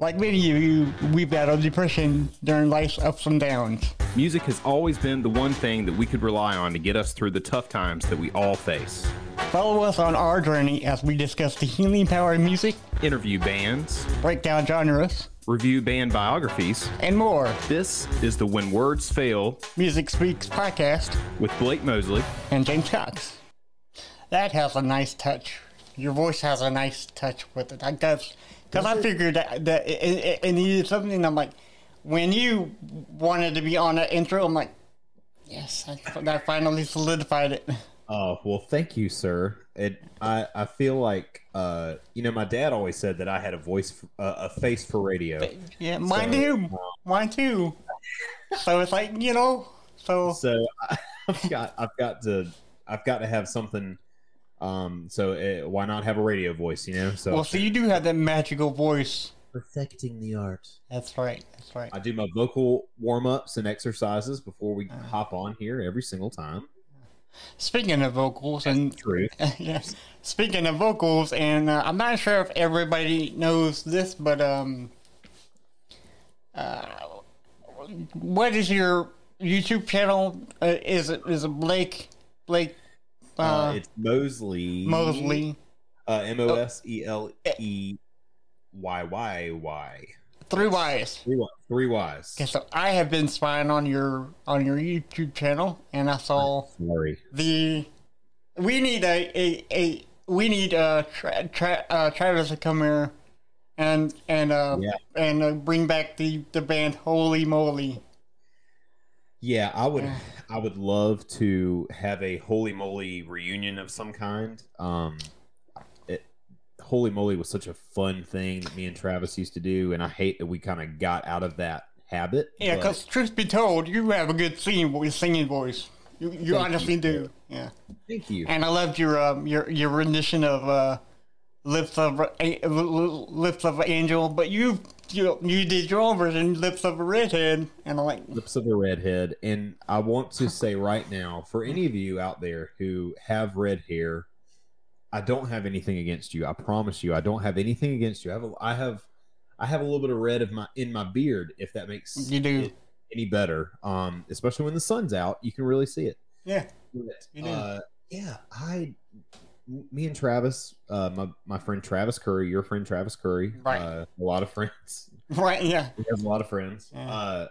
Like many of you, we battled depression during life's ups and downs. Music has always been the one thing that we could rely on to get us through the tough times that we all face. Follow us on our journey as we discuss the healing power of music, Interview bands, break down genres, review band biographies. and more. This is the When Words Fail Music Speaks podcast with Blake Moseley. and James Cox. That has a nice touch. Your voice has a nice touch with it. I guess because I figured that, that it, it, it needed something. I'm like, when you wanted to be on that intro, I'm like, yes, I, that finally solidified it. Oh well, thank you, sir. It I I feel like uh you know my dad always said that I had a voice f- uh, a face for radio. Yeah, mine So, too. Mine too. So it's like you know. So So I've got I've got to I've got to have something. Um, so uh why not have a radio voice? You know, so well, so you do have that magical voice. perfecting the art. That's right. That's right. I do my vocal warm ups and exercises before we hop on here every single time. Speaking of vocals and Truth. yeah. Speaking of vocals, and uh, I'm not sure if everybody knows this, but um, uh, what is your YouTube channel? Uh, is it is it Blake Blake uh, Uh, it's Moseley. Moseley? Uh, M O S E L E Y Y Y. Three Y's. Three Ys. Three Ys. Okay, so I have been spying on your on your YouTube channel, and I saw Sorry. the we need a a, a we need uh, tra- tra- uh Travis to come here and and uh Yeah. and uh, bring back the the band Holy Moly. Yeah, I would. I would love to have a holy moly reunion of some kind. Um, it, holy moly was such a fun thing that me and Travis used to do, and I hate that we kind of got out of that habit. Yeah, because truth be told, you have a good singing voice, singing voice. You, you honestly you. do. Yeah, thank you. and I loved your um your your rendition of uh lips of a, lips of an angel, but you you you did your own version, lips of a redhead, and I'm like, Lips of a redhead, and I want to say right now, for any of you out there who have red hair, I don't have anything against you. I promise you, I don't have anything against you. I have, a, I have, I have a little bit of red of my in my beard. If that makes You do. any better, um, especially when the sun's out, you can really see it. yeah, But, You do. uh, yeah, I, me and Travis, uh, my my friend Travis Curry, your friend Travis Curry, Right. uh, a lot of friends. right, yeah. We have a lot of friends. Yeah. Uh,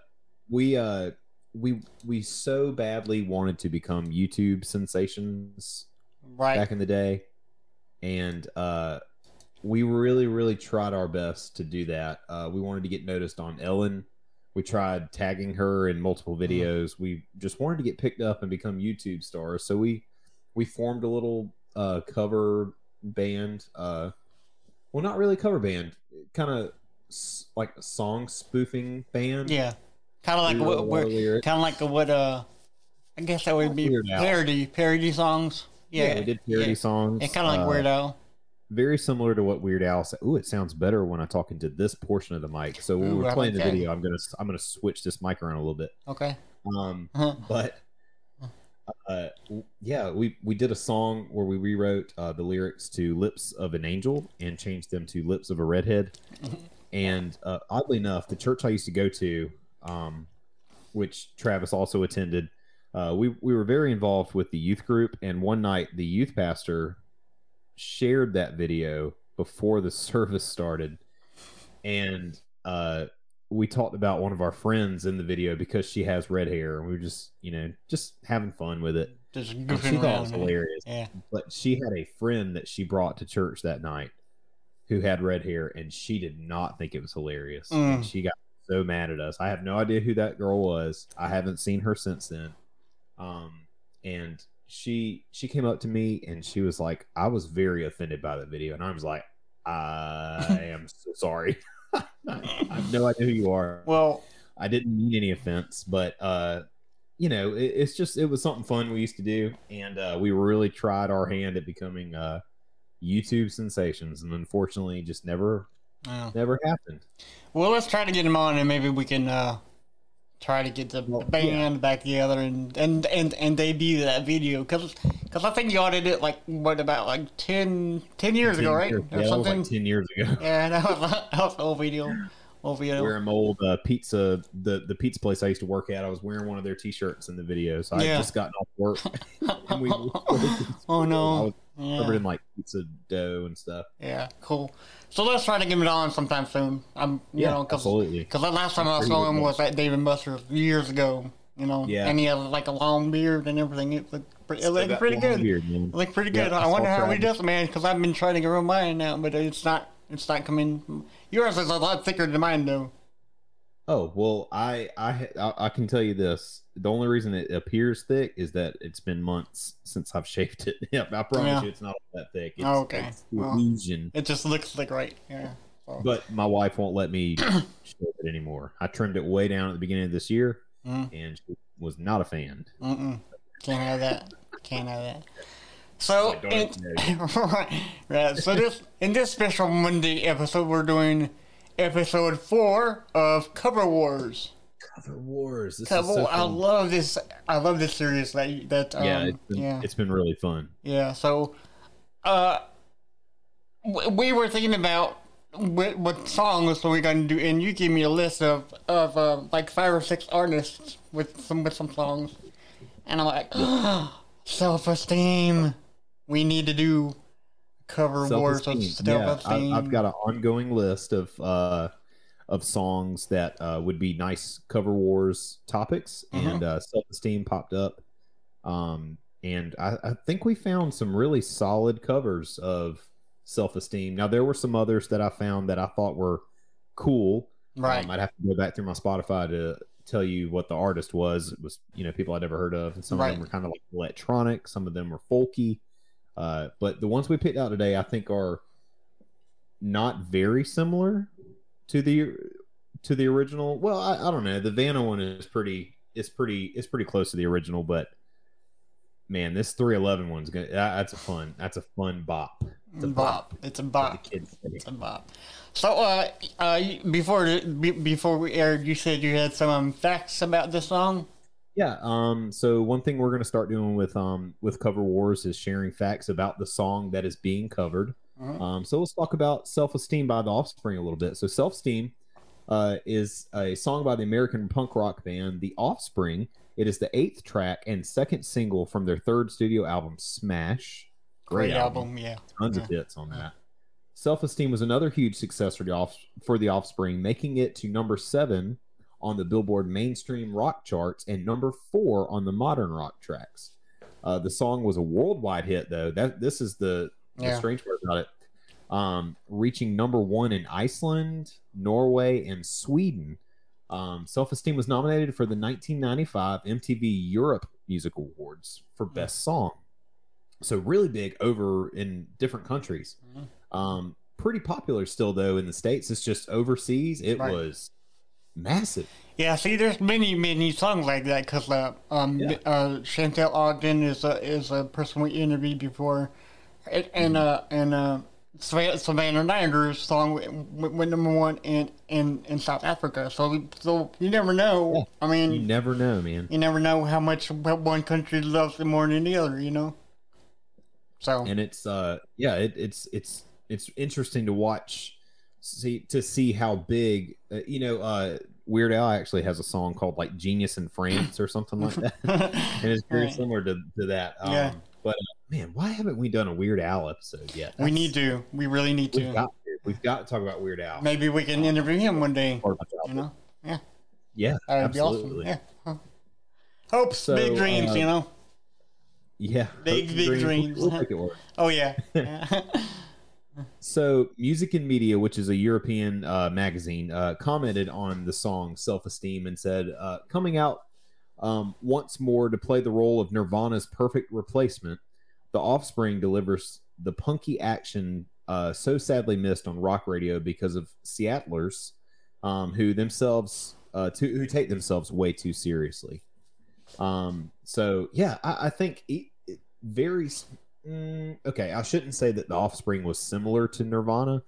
we uh, we we so badly wanted to become YouTube sensations Right. back in the day, and uh, we really really tried our best to do that. Uh, we wanted to get noticed on Ellen. We tried tagging her in multiple Mm-hmm. videos. We just wanted to get picked up and become YouTube stars. So we we formed a little uh, cover band. Uh, well, not really cover band, kind of s- like a song spoofing band. Yeah, kind of like what, wrote a what kind of like what uh, I guess that would be parody parody songs. Yeah, Yeah, we did parody yeah. songs. And kind of like uh, Weird Al. very similar to what Weird Al said. Ooh, it sounds better when I talk into this portion of the mic. So when Ooh, we're playing like the video, I'm gonna I'm gonna switch this mic around a little bit. Okay. Um, Uh-huh. but uh, yeah, we we did a song where we rewrote uh, the lyrics to "Lips of an Angel" and changed them to "Lips of a Redhead." and uh, oddly enough, the church I used to go to, um, which Travis also attended, uh, we we were very involved with the youth group. And one night, the youth pastor shared that video before the service started, and uh, we talked about one of our friends in the video because she has red hair, and we were just you know just having fun with it. Just she thought it was hilarious Yeah. but she had a friend that she brought to church that night who had red hair and she did not think it was hilarious. Mm. and she got so mad at us. I have no idea who that girl was. I haven't seen her since then. Um and she she came up to me and she was like i was very offended by that video. And i was like i am so sorry i have no idea who you are Well, I didn't mean any offense, but uh, you know, it, it's just it was something fun we used to do, and uh, we really tried our hand at becoming uh, YouTube sensations, and unfortunately, just never uh, never happened. well, let's try to get him on, and maybe we can uh, try to get the band back together and and and and debut that video because because I think y'all did it like what about like 10, 10 years ago, right? Years, yeah, that was like ten years ago. Yeah, that was that was the whole video. Whole video. Wearing my old uh, pizza, the the pizza place I used to work at. I was wearing one of their T-shirts in the video. So I Yeah. just gotten off work, and we. Oh, no. I was Yeah. covered in like pizza dough and stuff. Yeah, cool. So let's try to get it on sometime soon. I'm, you Yeah, know, cause, absolutely. 'cause the last time I Pretty saw him was at Dave & Buster's years ago. You know, Yeah. and he had like a long beard and everything. It looked, pretty, it looked pretty good. beard. It looked pretty good. I I wonder saw how he does, it, man. Because I've been trying to grow mine now, but it's not. It's not coming. Yours is a lot thicker than mine, though. Oh well, I, I I I can tell you this. The only reason it appears thick is that it's been months since I've shaved it. Yeah, I promise Yeah. you, it's not that thick. It's, Okay, it's well. illusion. It just looks like right. Yeah. So, But my wife won't let me shave it anymore. I trimmed it way down at the beginning of this year, Mm. and she was not a fan. Mm-mm. Can't have that. Can't have that. So, in, right. So this in this special Monday episode, we're doing episode four of Cover Wars. Cover Wars. This Cover. is so I love this. I love this series. That that um, yeah, it's been, yeah, it's been really fun. yeah. So, uh, we were thinking about what, what songs are we going to do, and you gave me a list of of uh, like five or six artists with some with some songs, and I'm like, self esteem. We need to do cover wars of Self-esteem. self Yeah, esteem. I, I've got an ongoing list of uh, of songs that uh, would be nice cover wars topics, Mm-hmm. and uh, self esteem popped up. Um, and I, I think we found some really solid covers of self esteem. Now there were some others that I found that I thought were cool. right. Um, I'd have to go back through my Spotify to tell you what the artist was. It was you know people I'd never heard of, and some Right. of them were kind of like electronic. Some of them were folky. Uh, but the ones we picked out today, I think, are not very similar to the to the original. Well, I, I don't know. The Vanna one is pretty. It's pretty. It's pretty close to the original, but man, this 311 one's gonna. That, that's a fun. That's a fun bop. It's a bop. It's a bop. It's a bop. So, uh, uh, before be, before we aired, you said you had some um, facts about this song. Yeah. Um. So one thing we're going to start doing with um with Cover Wars is sharing facts about the song that is being covered. Mhm. Um. So let's talk about "Self Esteem" by The Offspring a little bit. So "Self Esteem" uh, is a song by the American punk rock band The Offspring. It is the eighth track and second single from their third studio album, Smash. Great, album. yeah. Tons of hits on that. Self Esteem was another huge success for the, off- for the Offspring, making it to number seven on the Billboard mainstream rock charts and number four on the modern rock tracks. Uh, the song was a worldwide hit, though. That this is the, the strange part about it. Um, reaching number one in Iceland, Norway, and Sweden. Um, Self Esteem was nominated for the 1995 MTV Europe Music Awards for Best Song. So really big over in different countries. Mhm. Um, pretty popular still though in the states. It's just overseas. It Right. was massive. Yeah, see, there's many, many songs like that because uh, um, Yeah. uh, Chantel Ogden is a is a person we interviewed before, and uh, and uh, Savannah Niger's song went, went number one in, in, in South Africa. So so you never know. Yeah. I mean, You never know, man. you never know how much one country loves it more than the other. You know. So and it's uh yeah it, it's it's it's interesting to watch see to see how big uh, you know uh weird al actually has a song called like genius in france or something like that and it's very Right. similar to, to that um Yeah. But uh, man why haven't we done a weird al episode yet we need to. We really need we've to. got to we've got to talk about weird al Maybe we can interview him one day. You know. Yeah. yeah That'd be absolutely awesome. Yeah. Hopes, So, big dreams, uh, you know. yeah Big, big dreams. dreams. we'll work Oh yeah. So, Music and Media, which is a European uh, magazine, uh, commented on the song Self Esteem and said, uh, coming out um, once more to play the role of Nirvana's perfect replacement, The Offspring delivers the punky action uh, so sadly missed on rock radio because of Seattlers um, who themselves, uh, to, who take themselves way too seriously. Um, so, yeah, I, I think it, it very Mm, okay, I shouldn't say that the Offspring was similar to Nirvana.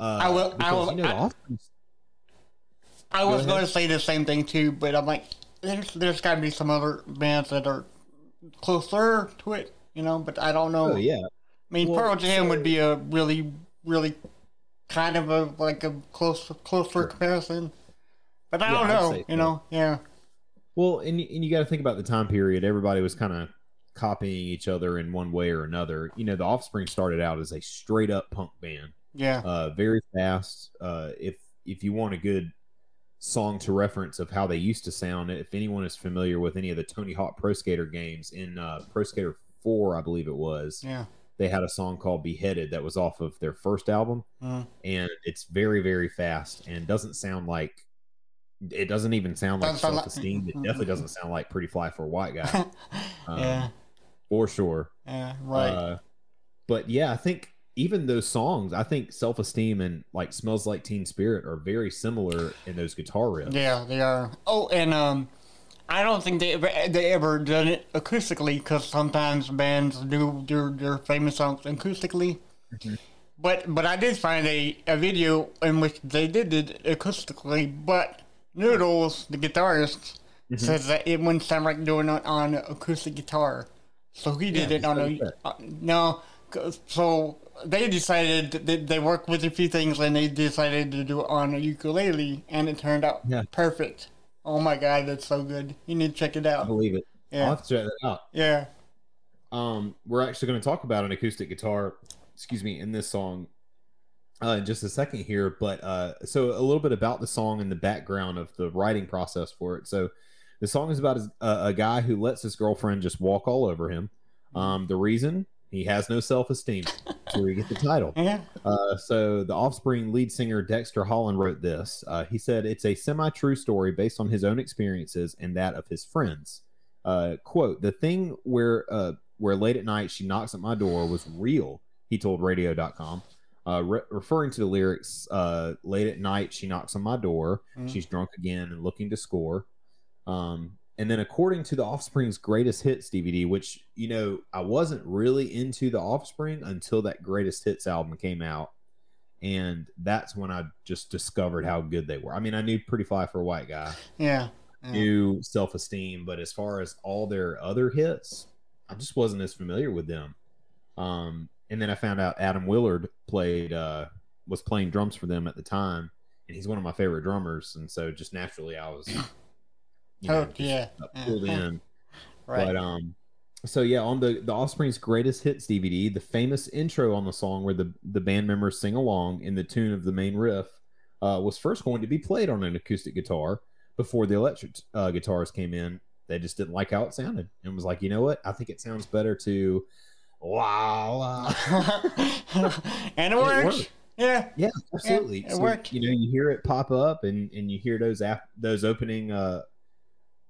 Uh, I will- I will- You know, I- I was going to say the same thing too, but I'm like, there's there's got to be some other bands that are closer to it, you know. But I don't know. Oh yeah, I mean, Well, Pearl Jam so- would be a really, really kind of a like a close closer comparison. But I Yeah, don't know, you so. know. Yeah, Well, and and you got to think about the time period. Everybody was kind of copying each other in one way or another. You know, the Offspring started out as a straight up punk band, yeah, uh, very fast. Uh, if if you want a good song to reference of how they used to sound, if anyone is familiar with any of the Tony Hawk Pro Skater games in uh, Pro Skater Four, I believe it was, yeah. they had a song called "Beheaded" that was off of their first album, Mm. and it's very very fast and doesn't sound like. It doesn't even sound like like- esteem. It definitely doesn't sound like "Pretty Fly for a White Guy." Um, yeah, for sure. yeah, right. Uh, but yeah, I think even those songs, I think Self Esteem and like Smells Like Teen Spirit are very similar in those guitar riffs. yeah, they are. Oh, and um, I don't think they ever they ever done it acoustically because sometimes bands do their their famous songs acoustically. Mm-hmm. But but I did find a, a video in which they did it acoustically, but Noodles, the guitarist, Mm-hmm. says that it wouldn't sound like doing it on acoustic guitar. So he did Yeah, it on a uh, no. So they decided that they worked with a few things and they decided to do it on a ukulele, and it turned out Yeah. perfect. Oh my god, that's so good! You need to check it I out. believe it. I'll Yeah, have to check that out. yeah, Um, we're actually going to talk about an acoustic guitar, excuse me, in this song uh, in just a second here. But uh, so a little bit about the song and the background of the writing process for it. So the song is about a, a guy who lets his girlfriend just walk all over him. Um, the reason he has no self esteem. That's where we get the title. yeah. Uh, so the Offspring lead singer Dexter Holland wrote this. Uh, he said it's a semi-true story based on his own experiences and that of his friends. Uh, quote: The thing where uh, where late at night she knocks at my door was real. He told Radio.com, uh, re- referring to the lyrics. Uh, late at night she knocks on my door. Mm. She's drunk again and looking to score. Um, and then, according to the Offspring's greatest hits DVD, which you know, I wasn't really into the Offspring until that greatest hits album came out, and that's when I just discovered how good they were. I mean, I knew Pretty Fly for a White Guy, Yeah. Yeah. knew Self Esteem, but as far as all their other hits, I just wasn't as familiar with them. Um, and then I found out Adam Willard played uh, was playing drums for them at the time, and he's one of my favorite drummers, and so just naturally I was, you know, Oh, yeah. uh, pulled in. Right. But um, so yeah, on the the Offspring's greatest hits DVD, the famous intro on the song where the the band members sing along in the tune of the main riff uh, was first going to be played on an acoustic guitar before the electric uh, guitars came in. They just didn't like how it sounded and was like, you know what? I think it sounds better to wow. wow." and it it works. worked. Yeah. Yeah, absolutely. it So, worked. You know, you hear it pop up, and and you hear those ap- those opening uh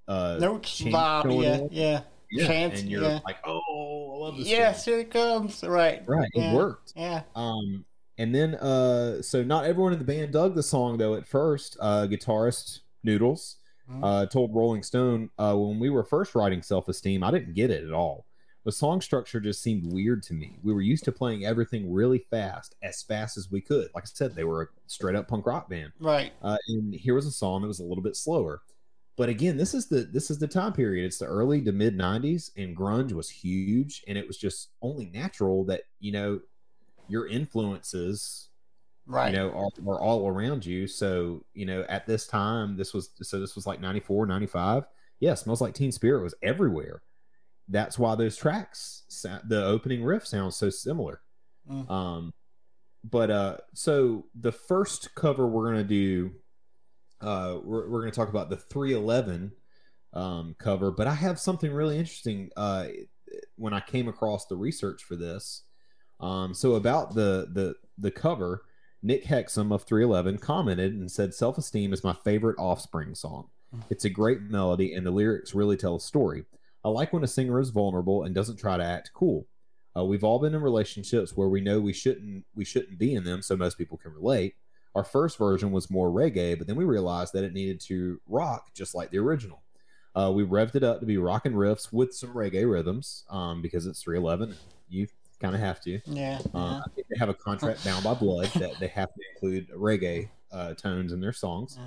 uh Notes going Yeah. Yeah. yeah, chants, and you're yeah. like, oh, I love this. Yes, song." here it comes. Right. right. It worked. Yeah. Um, and then uh, so not everyone in the band dug the song though. At first, uh, guitarist Noodles Mhm. uh, told Rolling Stone uh, when we were first writing Self Esteem, I didn't get it at all. The song structure just seemed weird to me. We were used to playing everything really fast, as fast as we could. Like I said, they were a straight up punk rock band. Right. Uh, and here was a song that was a little bit slower. But again, this is the this is the time period. It's the early to mid '90s, and grunge was huge, and it was just only natural that you know your influences, Right. you know, are, are all around you. So you know, at this time, this was so this was like '94, '95. Yeah, smells like Teen Spirit was everywhere. That's why those tracks, the opening riff sounds so similar. Mm. Um, but uh, so the first cover we're gonna do, uh, we're, we're gonna talk about the 311 um, cover. But I have something really interesting. Uh, when I came across the research for this, um, so about the the the cover, Nick Hexum of 311 commented and said, "Self Esteem is my favorite Offspring song. It's a great melody, and the lyrics really tell a story. I like when a singer is vulnerable and doesn't try to act cool." Uh, we've all been in relationships where we know we shouldn't we shouldn't be in them, so most people can relate. Our first version was more reggae, but then we realized that it needed to rock just like the original. Uh, we revved it up to be rockin' riffs with some reggae rhythms um, because it's 311. You kind of have to. Yeah. Uh, I think they have a contract bound by blood that they have to include reggae uh, tones in their songs.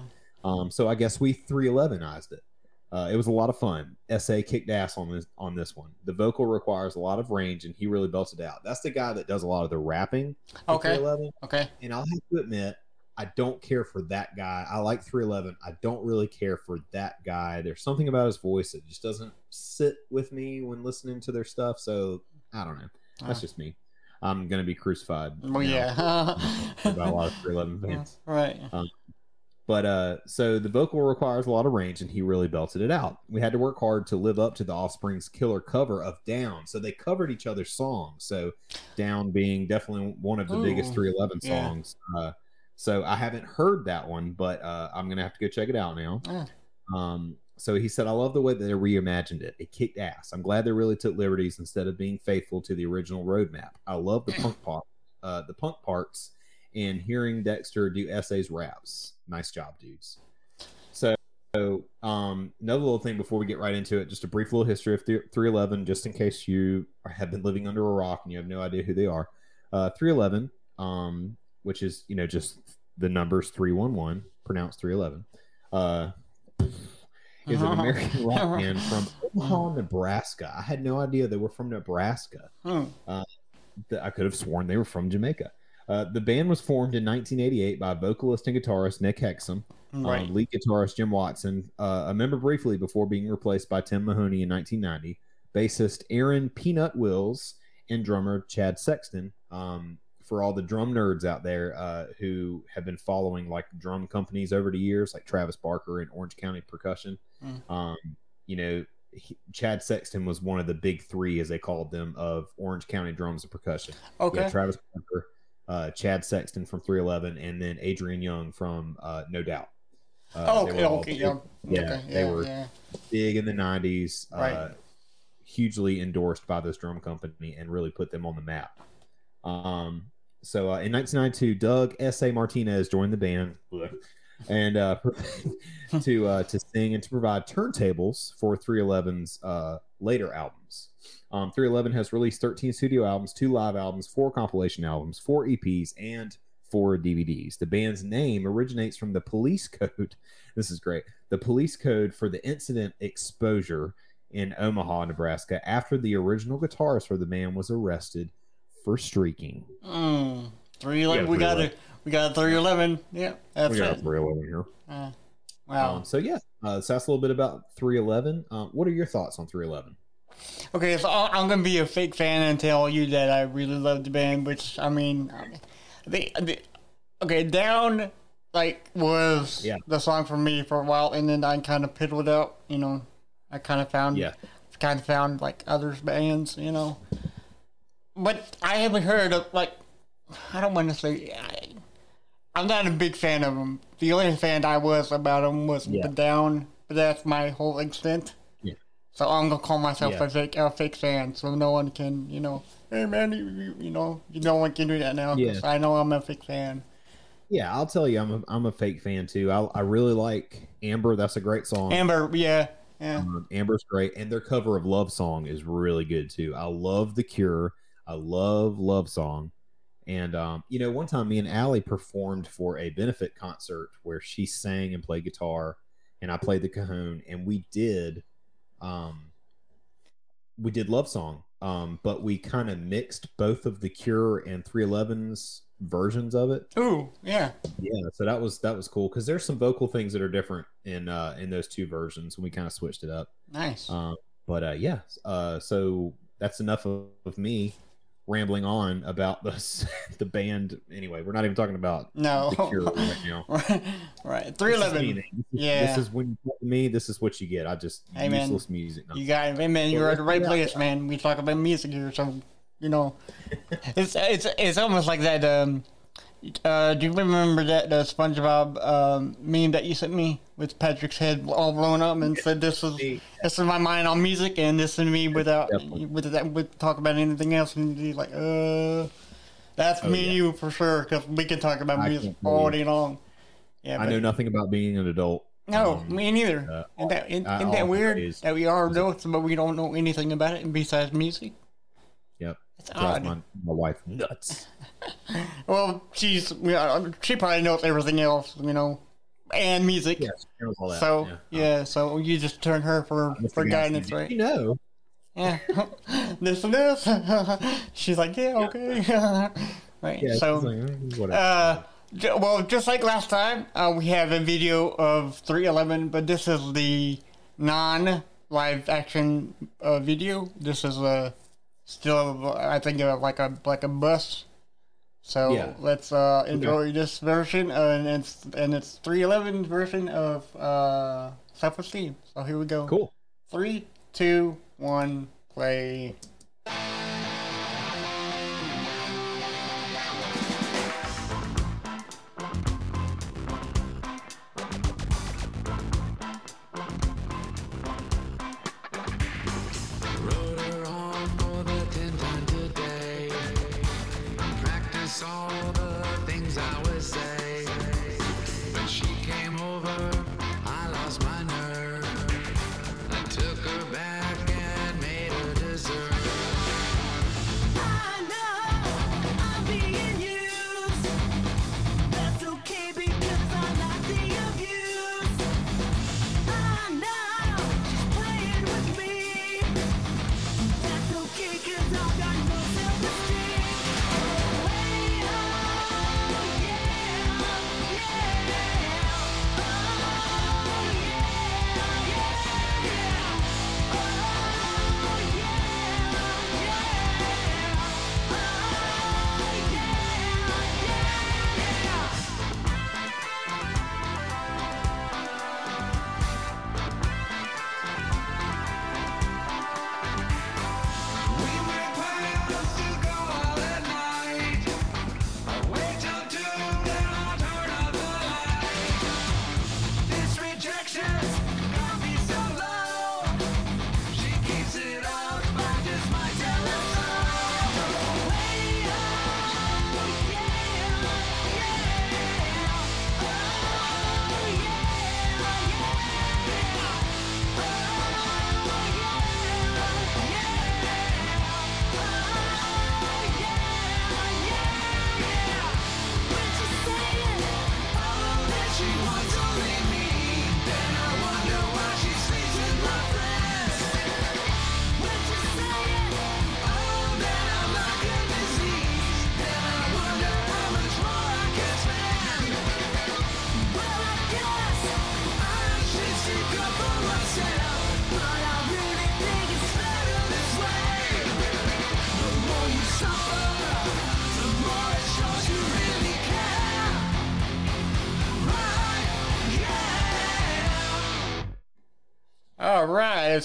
Um, so I guess we 311ized it. Uh, it was a lot of fun. SA kicked ass on this on this one. The vocal requires a lot of range, and he really belts it out. That's the guy that does a lot of the rapping. Okay. 311. Okay. And I'll have to admit, I don't care for that guy. I like 311. I don't really care for that guy. There's something about his voice that just doesn't sit with me when listening to their stuff. So I don't know. That's Ah. just me. I'm gonna be crucified. Well, yeah. about a lot of 311 fans. right. But uh, so the vocal requires a lot of range, and he really belted it out. We had to work hard to live up to the Offspring's killer cover of "Down." So they covered each other's songs. So "Down" being definitely one of the biggest Ooh, 311 yeah. songs. Uh, so I haven't heard that one, but uh, I'm gonna have to go check it out now. Yeah. Um, so he said, "I love the way that they reimagined it. It kicked ass. I'm glad they really took liberties instead of being faithful to the original roadmap. I love the punk part, uh, the punk parts, and hearing Dexter do SA's raps. Nice job, dudes." So, so um, another little thing before we get right into it, just a brief little history of 311, just in case you have been living under a rock and you have no idea who they are. Uh, 311, um, which is you know just the numbers 311, pronounced 311. Uh, is an American rock band from Omaha, Nebraska. I had no idea they were from Nebraska. Hmm. Th- I could have sworn they were from Jamaica. Uh, the band was formed in 1988 by vocalist and guitarist Nick Hexum, Right. um, lead guitarist Jim Watson, uh, a member briefly before being replaced by Tim Mahoney in 1990, bassist Aaron Peanut Wills, and drummer Chad Sexton. Um, for all the drum nerds out there uh, who have been following like drum companies over the years, like Travis Barker and Orange County Percussion, Mm. um, you know, he, Chad Sexton was one of the big three, as they called them, of Orange County drums and percussion. Okay. Travis Barker, uh, Chad Sexton from 311, and then Adrian Young from uh, No Doubt. Uh, oh, okay. Okay. big- Yeah. yeah, okay, they yeah, were Yeah. big in the 90s, uh, Right. hugely endorsed by this drum company and really put them on the map. Um, so uh, in 1992, Doug S.A. Martinez joined the band and uh, to uh, to sing and to provide turntables for 311's uh, later albums. Um, 311 has released 13 studio albums, two live albums, four compilation albums, four EPs, and four DVDs. The band's name originates from the police code. This is great. The police code for the indecent exposure in Omaha, Nebraska, after the original guitarist for the band was arrested for streaking. Mm. Three eleven. We got 311. it. We got three eleven. Yeah. That's we got it. 311 here. Uh, wow. Um, so yeah, uh, so that's a little bit about 311. Um, what are your thoughts on 311? Okay, so I'm gonna be a fake fan and tell you that I really love the band. Which I mean, the, the okay down like was Yeah. the song for me for a while, and then I kind of piddled out. You know, I kind of found Yeah. kind of found like other bands. You know, but I haven't heard of like I don't want to say. I, I'm not a big fan of them. The only fan I was about them was Yeah. the Down, but that's my whole extent. Yeah. So I'm gonna call myself Yeah. a fake a fake fan, so no one can, you know, hey man, you, you, you know, no one can do that now. Yeah. I know I'm a fake fan. Yeah, I'll tell you, I'm a, I'm a fake fan too. I, I really like Amber. That's a great song. Amber, yeah, yeah, Um, Amber's great, and their cover of Love Song is really good too. I love The Cure. I love Love Song. And um, you know, one time me and Allie performed for a benefit concert where she sang and played guitar, and I played the cajon, and we did, um, we did Love Song, um, but we kind of mixed both of The Cure and 311's versions of it. Ooh, yeah, Yeah, so that was that was cool because there's some vocal things that are different in uh in those two versions, and we kind of switched it up. nice. Um, but uh, yeah, uh, so that's enough of, of me rambling on about the the band. Anyway, we're not even talking about no, the Cure right now. right. Three This is me, eleven. man. Yeah. this is when you to me. This is what you get. I just Hey, man. useless music. No. You got it, man. You're at the right place, man. We talk about music here, so you know, it's it's it's almost like that. Um, uh, do you remember that the SpongeBob um, meme that you sent me with Patrick's head all blown up and said, "This is this is my mind on music, and this is me without Definitely. with that with talk about anything else." And he's like, "Uh, that's Oh, me and yeah. you for sure, because we can talk about I music all day long." Yeah, I know nothing about being an adult. no, Um, me neither. uh, isn't that, isn't, I isn't that weird that we are adults, but we don't know anything about it besides music? Drives my, my wife nuts. Well, she's, she probably knows everything else, you know. and music. Yeah, that. So yeah. yeah. so you just turn her for for guidance, right? You know, Yeah, this and this. She's like, yeah, okay. right. yeah. so, like, "Eh, uh, j- well, just like last time, uh, we have a video of 311, but this is the non live action uh, video. This is a still, I think, of like a like a bus. So Yeah. let's uh, enjoy this version, uh, and it's and it's 311 version of uh, Self Esteem. So here we go. cool. Three, two, one, play. All the things I was say.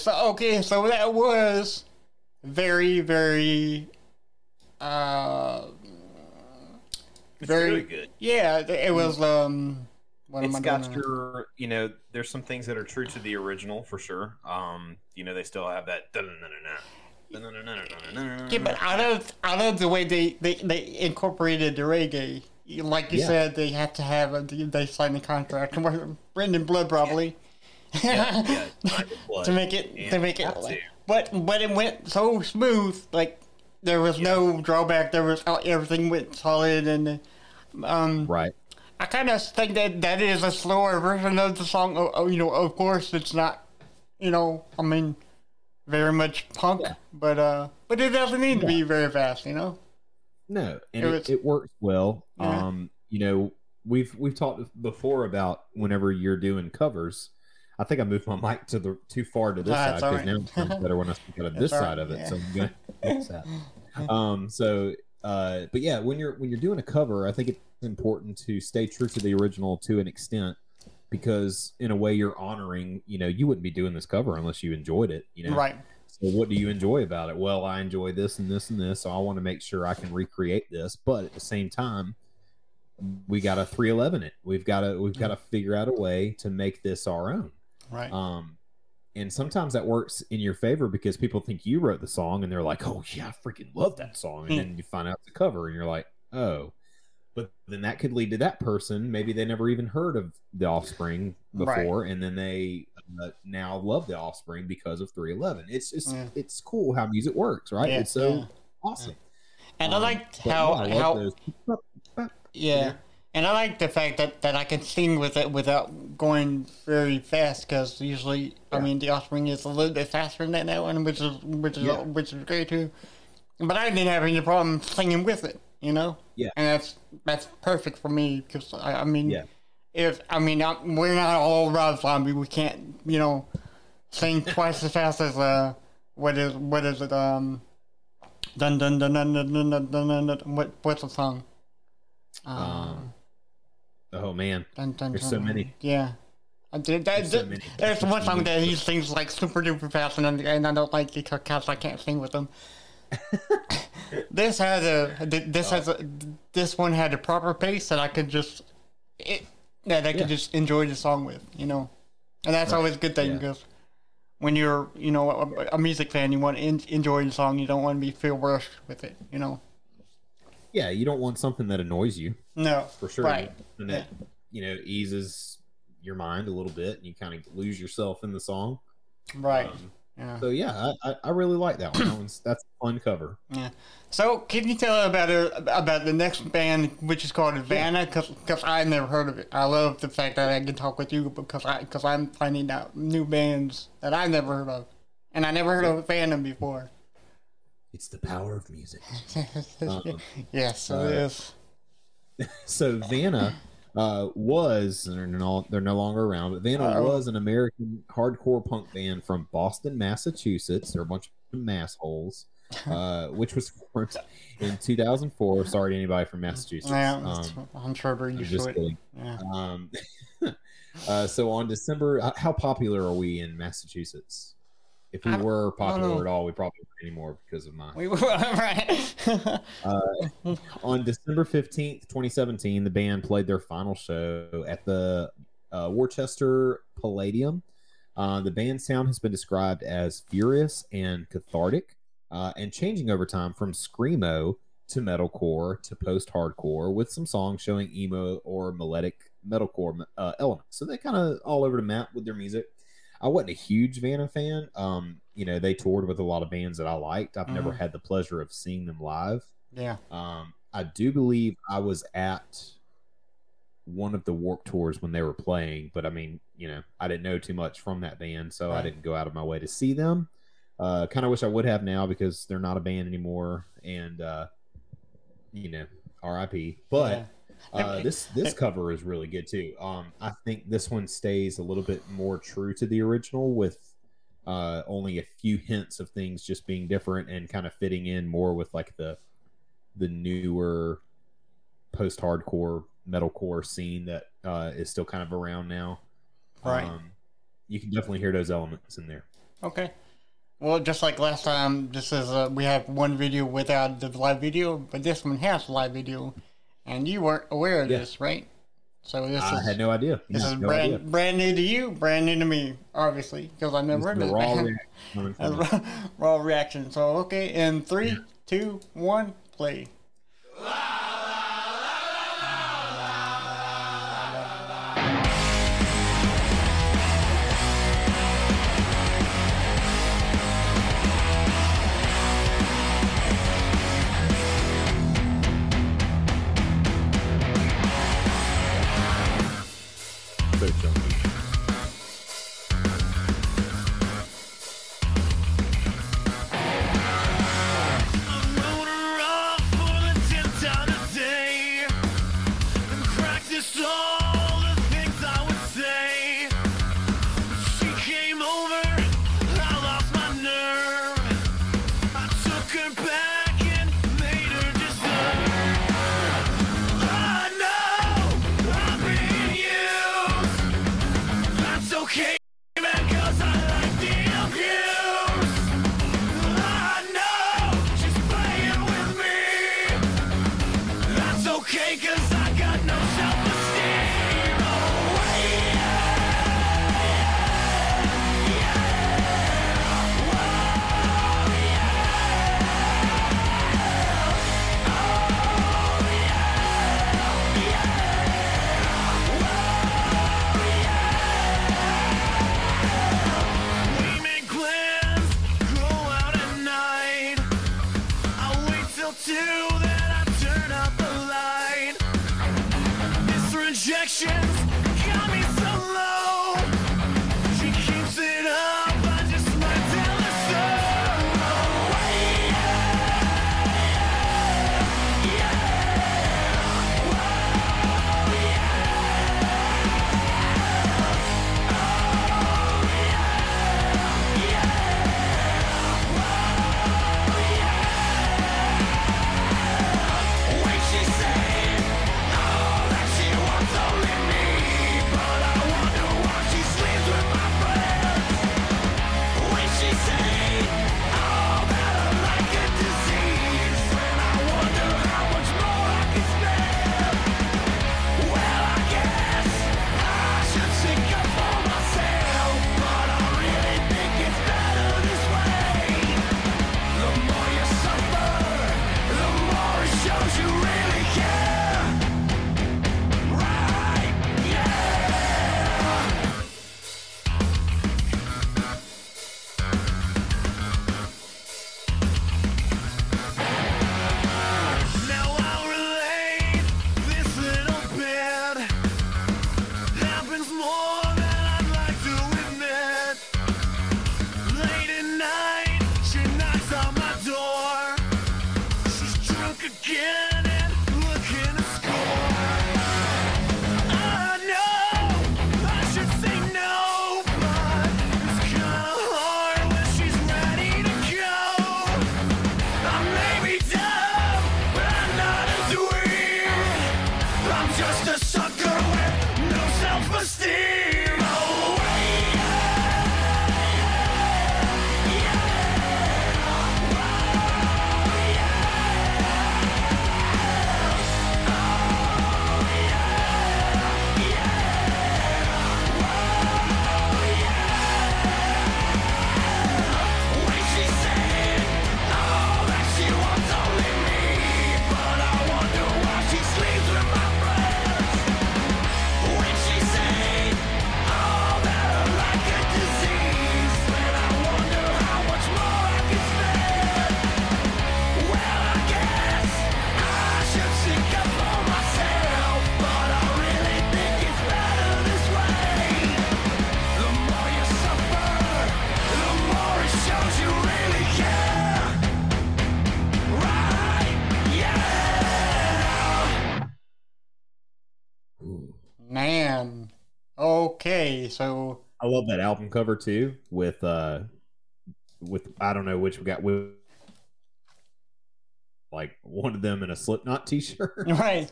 So okay. So that was very, very, uh, It's very really good. Yeah, it was. Um, what am It's I got doing? your, you know, there's some things that are true to the original for sure. Um, you know, they still have that. Yeah, but out of out of the way they they, they incorporated the reggae, like you Yeah. said, they have to have a, they signed the contract with Brendan Blood probably. Yeah, yeah, Blood. to make it to make it like, but but it went so smooth like there was no drawback there was everything went solid and um Right. i kind of think that that is a slower version of the song oh, oh, you know of course it's not you know i mean very much punk Yeah. but uh but it doesn't need to be very fast you know No, and It it, was- it works well. Yeah. Um, you know, we've we've talked before about whenever you're doing covers. I think I moved my mic to the too far to this Ah, side because right. now it sounds better when I speak out of this all side right, of it. yeah. So I'm gonna fix that. Um, so, uh, but yeah, when you're when you're doing a cover, I think it's important to stay true to the original to an extent because in a way you're honoring. You know, you wouldn't be doing this cover unless you enjoyed it. You know, right so what do you enjoy about it? Well, I enjoy this and this and this, so I want to make sure I can recreate this. But at the same time, we got to 311 it. We've got to we've got to figure out a way to make this our own. Right Um, and sometimes that works in your favor because people think you wrote the song and they're like, "Oh yeah, I freaking love that song," and then you find out it's a cover and you're like, "Oh." But then that could lead to that person. Maybe they never even heard of the Offspring Right. before, and then they uh, now love the Offspring because of 311. It's just Yeah. it's cool how music works, right? Yeah, it's so yeah. awesome. and i Um, liked but how yeah, I how those- yeah And I like the fact that, that I can sing with it without going very fast because usually, I mean, the Offspring is a little bit faster than that one, which is which is Yeah. which is great too. But I didn't have any problem singing with it, you know. Yeah. And that's that's perfect for me because I, I mean, Yeah. if I mean I, we're not all Rob Zombie, we can't you know sing twice as fast as uh what is what is it um dun dun dun dun dun dun dun dun, dun, dun what what's the song Um, oh man, Dun, dun, There's dun, so many. Yeah. I did, that, There's so many. there's one song that he sings like super duper fast, and, and I don't like it because I can't sing with him. this has a this oh. has a this one had a proper pace that I could just it that I could Yeah. just enjoy the song with, you know, and that's always a good thing Yeah. because when you're you know a, a music fan, you want to en- enjoy the song, you don't want to be feel rushed with it, you know. Yeah, you don't want something that annoys you No, for sure, Right. and that you know eases your mind a little bit, and you kind of lose yourself in the song. Right. Um, yeah. So yeah, I, I, I really like that one. That one's that's a fun cover. Yeah. So, can you tell about it, about the next band, which is called Vanna? Because I never heard of it. I love the fact that I can talk with you because I because I'm finding out new bands that I never heard of, and I never heard of Vanna before. It's the power of music. Um, yes, it uh, is. so Vanna uh, was they're no, they're no longer around, but Vanna Uh-oh. was an American hardcore punk band from Boston, Massachusetts. They're a bunch of massholes, uh, which was formed in 2004. Sorry to anybody from Massachusetts. Yeah, Um, I'm sure I'm just it. kidding. Yeah. Um, uh, so on December, how popular are we in Massachusetts? If we were popular at all, we probably weren't anymore because of mine. We were right. On December 15th, 2017, the band played their final show at the uh, Worcester Palladium. Uh, the band's sound has been described as furious and cathartic, uh, and changing over time from screamo to metalcore to post-hardcore, with some songs showing emo or melodic metalcore uh, elements. So they kind of all over the map with their music. I wasn't a huge Vanna fan. Um, you know, they toured with a lot of bands that I liked. I've never Mhm. had the pleasure of seeing them live. yeah. Um, I do believe I was at one of the Warped tours when they were playing, but I mean, you know, I didn't know too much from that band, so I didn't go out of my way to see them. Uh, kind of wish I would have now because they're not a band anymore, and uh, you know, R.I.P. But uh, this this cover is really good too. Um, I think this one stays a little bit more true to the original with uh, only a few hints of things just being different and kind of fitting in more with like the the newer post hardcore metalcore scene that uh, is still kind of around now. Right. Um, you can definitely hear those elements in there. Okay. Well, just like last time, this is uh, we have one video without the live video, but this one has live video, and you weren't aware of Yeah. this, right? So this I is had no idea. this is no brand idea. brand new to you, brand new to me, obviously, because I never heard of the it. raw reaction coming from me. That's raw, raw reaction. So okay, in three, two, one, play. Action. Okay, so I love that album cover too, with uh, with I don't know which we got with like one of them in a Slipknot t-shirt right.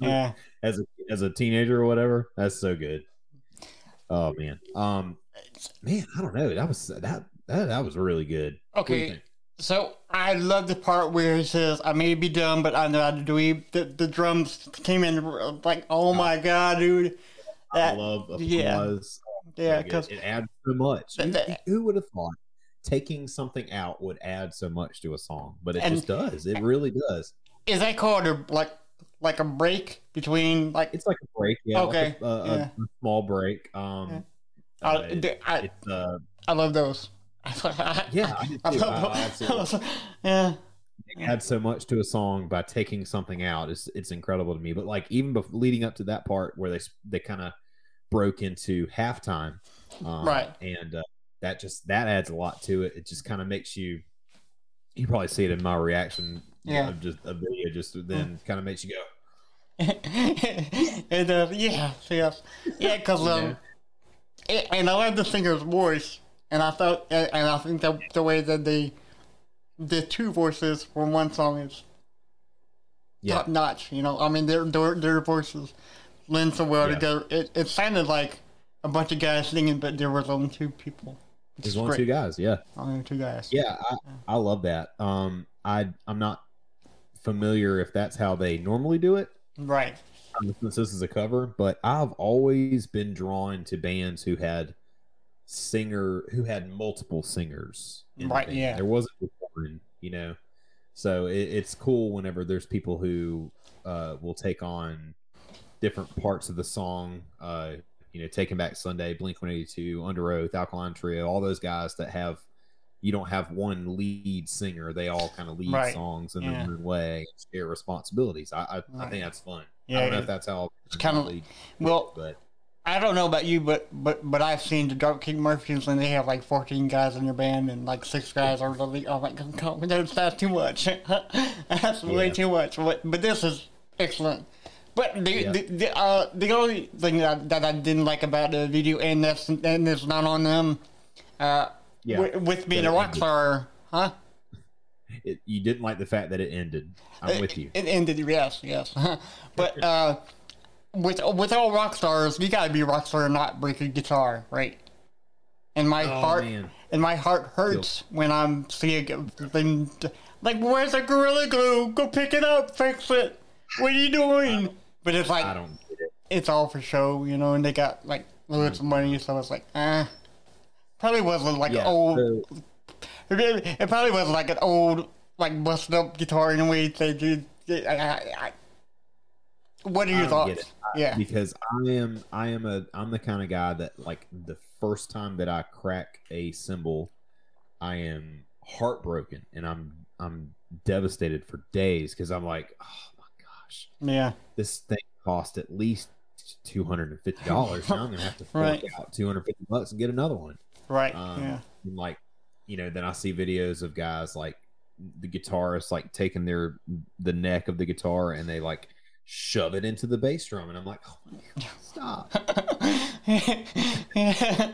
Yeah. as a as a teenager or whatever. That's so good. Oh man, um, man, I don't know. That was that that, that was really good. What do you Okay. So I love the part where he says, "I may be dumb, but I know how to do it." The, the drums came in like, "Oh my god, dude!" I That love applause. yeah. Yeah, because it adds so much. Who- Who would have thought taking something out would add so much to a song? But it And- just does. It really does. is that called a like like a break between like? It's like a break. Yeah. Okay, a, a, a- yeah. a small break. Um. I, uh, it- I, uh. I love those. Yeah, I I love I those. yeah. it adds so much to a song by taking something out. It's it's incredible to me. But like even leading up to that part where they they kind of broke into halftime, um, Right. And uh, that just that adds a lot to it. It just kind of makes you. You probably see it in my reaction. Yeah. Of just a video, just then kind of makes you go. it does, yeah, yes, yeah, because You um, know? it, and I love the singer's voice, and I felt, and and I think that the way that they, the two voices for one song is Yeah. top notch. You know, I mean, their their, their voices blend so well Yeah. together. It, it sounded like a bunch of guys singing, but there was only two people. There's It's one great. two guys. Yeah. Only two guys. Yeah, I, I love that. Um, I I'm not familiar if that's how they normally do it. Right. um, since this is a cover, but I've always been drawn to bands who had singer who had multiple singers. in the Right, band. yeah. there wasn't just one, you know. So it, it's cool whenever there's people who uh, will take on different parts of the song. Uh, you know, Taking Back Sunday, Blink One Eighty Two, Underoath, Alkaline Trio, all those guys that have. You don't have one lead singer; they all kind of lead Right, songs in yeah. their own way, share responsibilities. I I, I think that's fun. I don't know Yeah, if that's how it's kinda- really- well, but I don't know about you, but but but I've seen the Dropkick Murphys and they have like 14 guys in their band and like six guys are the I'm like, oh, that's, that's too much. that's way too much. But but this is excellent. But the Yeah. the, the, uh, the only thing that, that I didn't like about the video and that's and it's not on them. Uh, Yeah. wi- with being a rock star, huh? it, you didn't like the fact that it ended. I'm with you. It ended, yes, yes. but uh, with with all rock stars, you gotta be a rock star and not break a guitar, right? And my Oh, heart, man. and my heart hurts when I'm seeing them. Like, where's the gorilla glue? Go pick it up, fix it. What are you doing? But it's like I don't get it. it's all for show, you know, and they got like loads of money, so it's like, ah, probably wasn't like Yeah. old. so- It, probably was like an old, like busted up guitar in a way they did. I, I, I, what are your I don't get thoughts? Yeah, because I am I am a I'm the kind of guy that like the first time that I crack a cymbal, I am heartbroken and I'm I'm devastated for days because I'm like, oh gosh, yeah, this thing cost at least two hundred and fifty dollars. now I'm gonna have to fork Right. out two hundred fifty bucks and get another one. right. Um, yeah, and like, you know, then I see videos of guys like the guitarists like taking their the neck of the guitar and they like shove it into the bass drum, and I'm like, oh my god, stop. yeah.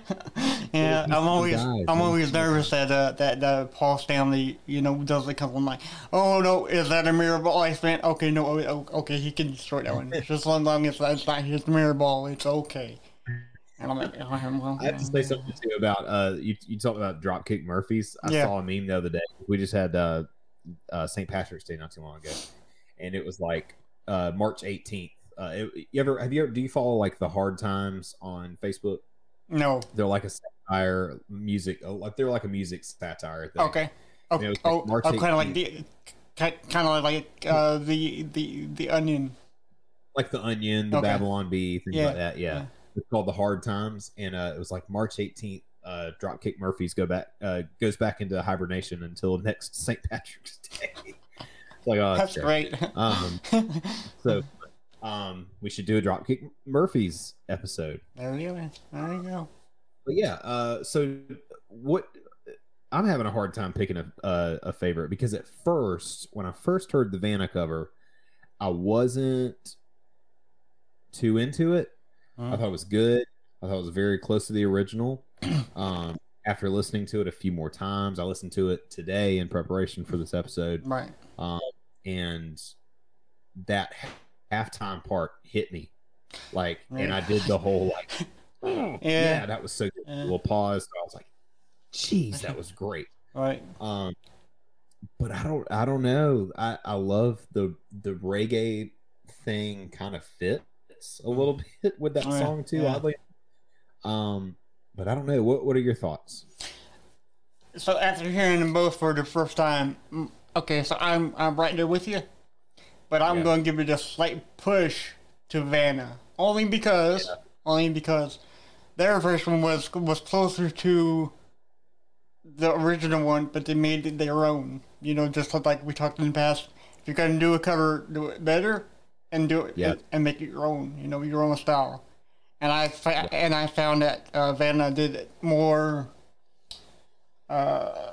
yeah. I'm always, guys, I'm always nervous that uh, that uh, Paul Stanley, you know, does it because I'm like, oh no, is that a mirror ball I spent? Okay, no, okay, he can destroy that one. It's Just as long as it's not his mirror ball, it's okay. Like, oh, well, I have to say something too about uh you you talked about Dropkick Murphys. I Yeah. saw a meme the other day. We just had uh, uh St. Patrick's Day not too long ago, and it was like uh March 18th. Uh, it, you ever have you ever do you follow like the Hard Times on Facebook? No. They're like a satire music, oh, like they're like a music satire thing. Okay. Okay. Yeah, okay. Oh, March kind of like the, kind of like uh, the the the onion. like the Onion, the Okay. Babylon Bee, things Yeah, like that. Yeah. yeah. it's called the Hard Times, and uh, it was like March 18th. Uh, Dropkick Murphys go back, uh, goes back into hibernation until next St. Patrick's Day. Like, oh, That's great. Um, so, um, we should do a Dropkick Murphys episode. there you go. There you go. But yeah, uh, so what? I'm having a hard time picking a, a a favorite because at first, when I first heard the Vanna cover, I wasn't too into it. I Mhm. thought it was good. I thought it was very close to the original. Um, after listening to it a few more times, I listened to it today in preparation for this episode, Right. Um, and that halftime part hit me, like, and I did the whole like, oh, Yeah. yeah, that was so good. Yeah. Little pause. I was like, "Jeez, that was great." Right. Um, but I don't, I don't know. I, I love the the reggae thing. Kind of fits a little bit with that Oh, yeah. song too. Yeah. Oddly, um, but I don't know. What What are your thoughts? So after hearing them both for the first time, mm, okay, so I'm I'm right there with you, but I'm Yeah. going to give it a slight push to Vanna, only because only because their version was was closer to the original one, but they made it their own. You know, just like we talked in the past. If you're gonna do a cover, do it better, and do it Yeah. and, and make it your own. You know, your own style. And I fa- and I found that uh, Vanna did it more. Uh,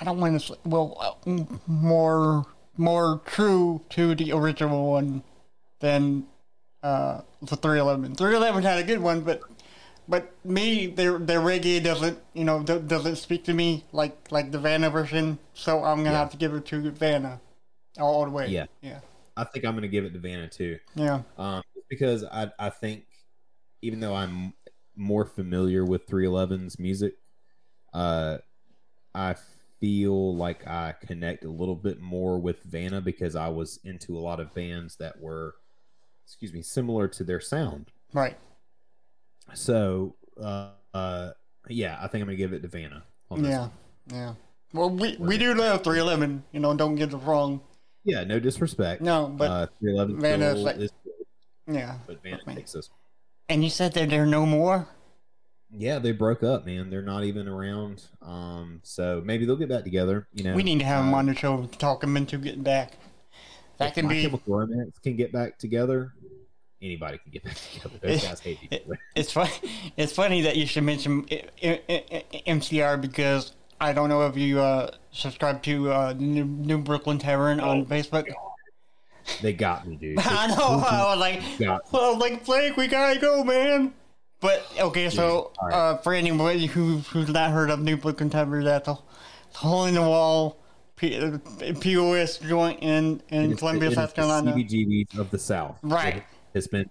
I don't want to say well uh, more more true to the original one than uh, the 311. 311 had a good one, but but me their their reggae doesn't you know do, doesn't speak to me like like the Vanna version. So I'm gonna Yeah. have to give it to Vanna all, all the way. Yeah. yeah, I think I'm going to give it to Vanna too, yeah. um, because I I think even though I'm more familiar with 311's music, uh, I feel like I connect a little bit more with Vanna because I was into a lot of bands that were, excuse me, similar to their sound. Right. So, uh, uh, yeah, I think I'm gonna give it to Vanna. On Yeah, one. yeah. Well, we we do love 311. You know, don't get it wrong. yeah, no disrespect. No, but uh, 311 Vanna's still like- is good, yeah. but Vanna man. takes this. And you said that there are no more. Yeah, they broke up, man. They're not even around. Um, so maybe they'll get back together. You know, We need to have them Uh, on the show to talk them into getting back. That if can be- Romance can get back together. Anybody can get back together. Those guys hate each other. it's funny. It's funny that you should mention I- I- I- MCR because I don't know if you uh, subscribe to uh, New, New Brooklyn Tavern Oh on Facebook. They got me, dude. I know. I was like, well, like Blake, we gotta go, man. But okay, so uh, for anybody who who's not heard of New Brooklyn Tavern, that's a hole in the wall P- uh, POS joint in in It's- Columbia, it South the Carolina. CBGBs of the South. Right. It has been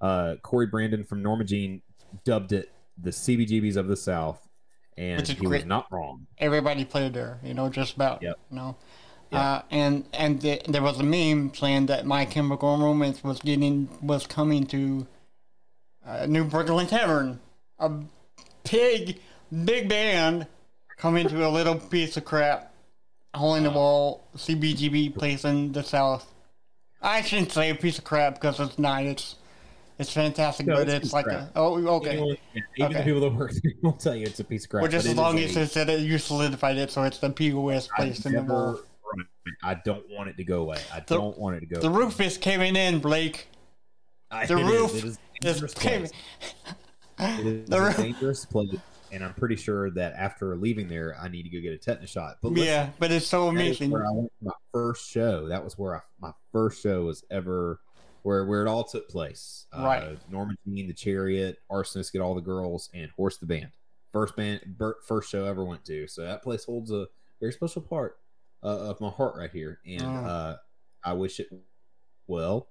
uh, Cory Brandon from Norma Jean dubbed it the CBGBs of the South, and he was not wrong. everybody played there, you know, just about. Yep. You know. Yeah. Uh, and and th- there was a meme saying that My Chemical Romance was getting was coming to uh, New Brooklyn Tavern, a big big band coming to a little piece of crap, hole in the wall CBGB place in the South. I shouldn't say a piece of crap because it's not. It's it's fantastic, No, but it's it's, like a oh okay. Anyone- even Okay. the people that work there will tell you it's a piece of crap. Well, just but as long as a- it said it, you solidified it, so it's the POS I place in the never- wall. I don't want it to go away. I The- don't want it to go. The roof is caving in, Blake. I- The roof is a is dangerous place. It is The a dangerous place, and I'm pretty sure that after leaving there, I need to go get a tetanus shot. But listen, Yeah, but it's so amazing. where I went to my first show. That was where I, my first show was ever, where where it all took place. Right. Uh, Norma Jean, the Chariot, Arsonist, get all the girls, and Horse the band. First band, first show I ever went to. So that place holds a very special part uh, of my heart right here, and Mm. uh, I wish it well.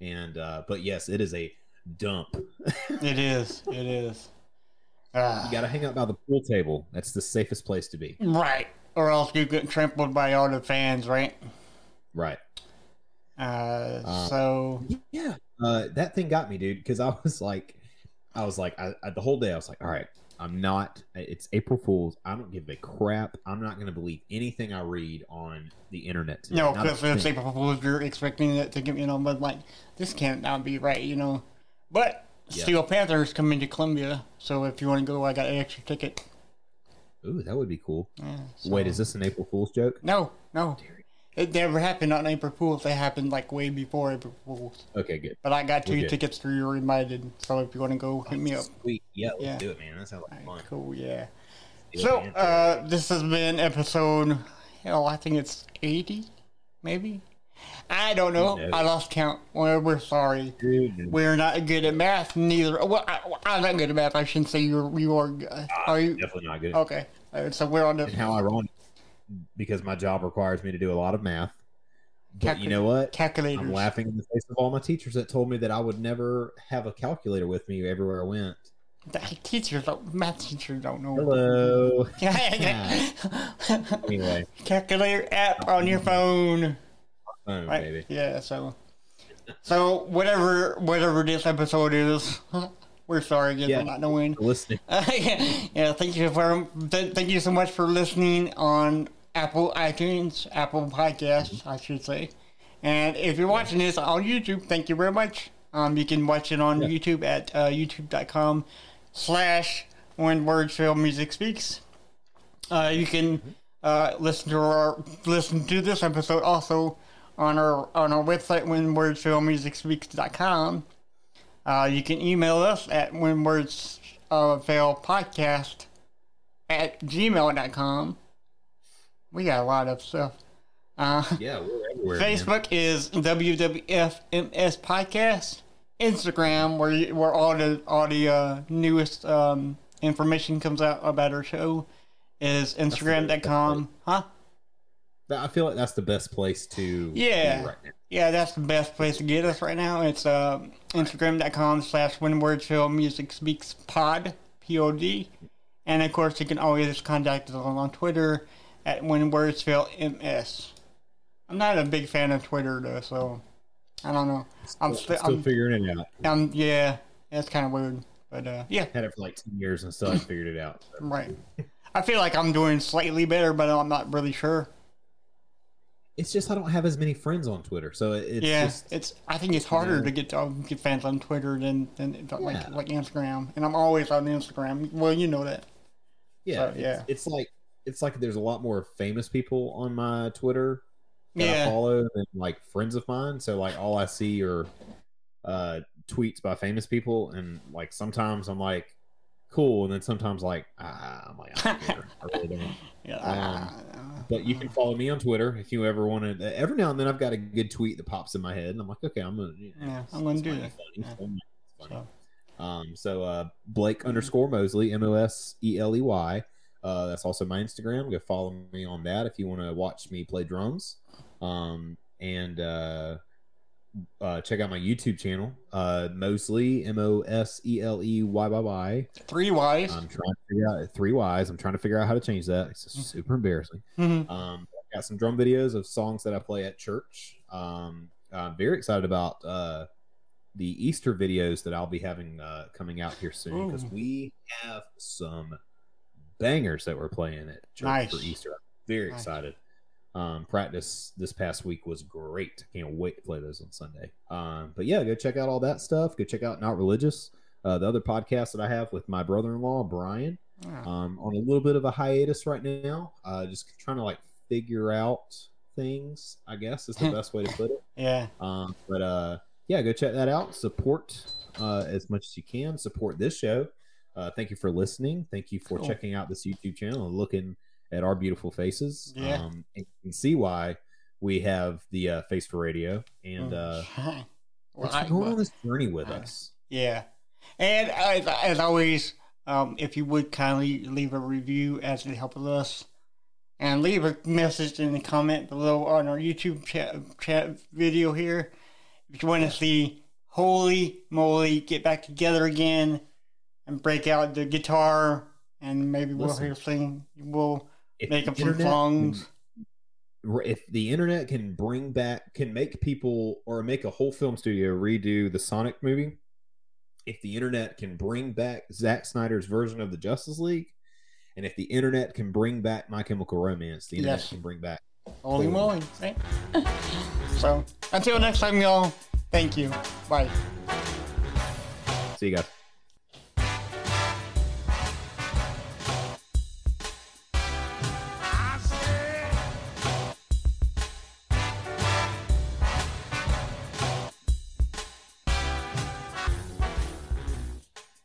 And uh, but yes, it is a dump. It is. It is. Ah, You got to hang out by the pool table. That's the safest place to be. right. Or else you get trampled by all the fans, right? Right. Uh, Uh, so Yeah. Uh, that thing got me, dude, because I was like, I was like, I, I, the whole day I was like, all right, I'm not. It's April Fools. I don't give a crap. I'm not going to believe anything I read on the internet. Today. no, because thing. April Fools, you're expecting it to get you know, but like this can't not be right, you know. But Yeah. Steel Panther's coming to Columbia, so if you want to go, I got an extra ticket. Ooh, that would be cool. Yeah, Wait, is this an April Fool's joke? No, no. It never happened on April Fools. It happened like way before April Fools. Okay, good. But I got two We're tickets for you reminded. So if you want to go, hit me up. Sweet. Yeah, let's do it, man. That sounds like fun. Alright, cool, yeah. Steel So Panther. uh, this has been episode. Hell, I think it's eighty, maybe. I don't know. knows? I lost count. Well, we're sorry. We're not good at math. Neither. Well, I, I'm not good at math. I shouldn't say you're. You are. uh, Are you? definitely not good. Okay. Uh, so we're on the. And how ironic, because my job requires me to do a lot of math. But you know what? Calculators. I'm laughing in the face of all my teachers that told me that I would never have a calculator with me everywhere I went. The teachers, don't, math teachers don't know. Hello. Anyway, Calculator app on your phone. Phone, Right? baby. Yeah. So, so whatever whatever this episode is, we're sorry again Yeah. for not knowing. Listening. yeah. Thank you for th- thank you so much for listening on Apple iTunes, Apple Podcasts, I should say. And if you're watching this on YouTube, thank you very much. Um, you can watch it on Yeah. YouTube at uh, youtube.com slash when words fail music speaks. Uh, you can uh, listen to our listen to this episode also on our on our website when words fail Uh, you can email us at when words uh, fail podcast at gmail.com. We got a lot of stuff. Uh, Yeah, we're everywhere. man. Facebook is WWFMS Podcast. Instagram, where you, where all the all the uh, newest um, information comes out about our show, is Instagram.com. Huh? I feel like that's the best place to Yeah. be right now. Yeah, that's the best place to get us right now. It's uh, Instagram.com slash Words Music Speaks Pod, P O D. And of course, you can always contact us on Twitter at Fail MS. I'm not a big fan of Twitter though, so I don't know. I'm, Still, sti- still I'm, figuring it out. I'm yeah, that's kind of weird, but uh, yeah, Had it for like ten years and still haven't figured it out. So. right. I feel like I'm doing slightly better, but I'm not really sure. It's just I don't have as many friends on Twitter, so it's yeah, just it's. I think it's harder Yeah. to get to get fans on Twitter than than like Yeah. like Instagram, and I'm always on Instagram. Well, you know that. yeah, so, yeah. It's like it's like there's a lot more famous people on my Twitter that Yeah. I follow and like friends of mine. So like all I see are uh, tweets by famous people, and like sometimes I'm like, cool, and then sometimes like, ah, I'm like, I don't care. I really don't. Yeah. Um, But you can follow me on Twitter if you ever want to. Every now and then I've got a good tweet that pops in my head, and I'm like, okay, I'm gonna. You know, Yeah, I'm gonna do that. Funny, Yeah. so Um, so uh, Blake underscore Moseley, M O S E L E Y. Uh, that's also my Instagram. Go follow me on that if you want to watch me play drums. Um, and uh, uh, check out my YouTube channel, uh, Moseley, M O S E L E Y Y Y. three Y's. I'm trying to figure out three Y's. I'm trying to figure out how to change that. It's just super embarrassing. Mhm. Um, I got some drum videos of songs that I play at church. Um, I'm very excited about uh, the Easter videos that I'll be having uh, coming out here soon because we have some bangers that we're playing at church Nice. for Easter. I'm very Nice. excited. Um, practice this past week was great. Can't wait to play those on Sunday. Um, but yeah, go check out all that stuff. Go check out Not Religious, uh, the other podcast that I have with my brother-in-law Brian Yeah. um, on a little bit of a hiatus right now. Uh, just trying to like figure out things. I guess is the best way to put it. yeah. Um, but uh, yeah, go check that out. Support uh, as much as you can. Support this show. Uh, thank you for listening. Thank you for Cool. checking out this YouTube channel and looking at our beautiful faces. Yeah. Um, and you can see why we have the uh, face for radio and uh, Right, thanks for going on this journey with Right. us. Yeah. And as, as always, um, if you would kindly leave a review as it helps us, and leave a message in the comment below on our YouTube chat, chat video here. If you want to see Holy Moly get back together again and break out the guitar, and maybe we'll Listen. hear sing, we'll If make the up some internet songs. can- if the internet can bring back can make people or make a whole film studio redo the Sonic movie, if the internet can bring back Zack Snyder's version of the Justice League, and if the internet can bring back My Chemical Romance, the internet Yes. can bring back. Holy moly, right? so, until next time, y'all, thank you. Bye. See you guys.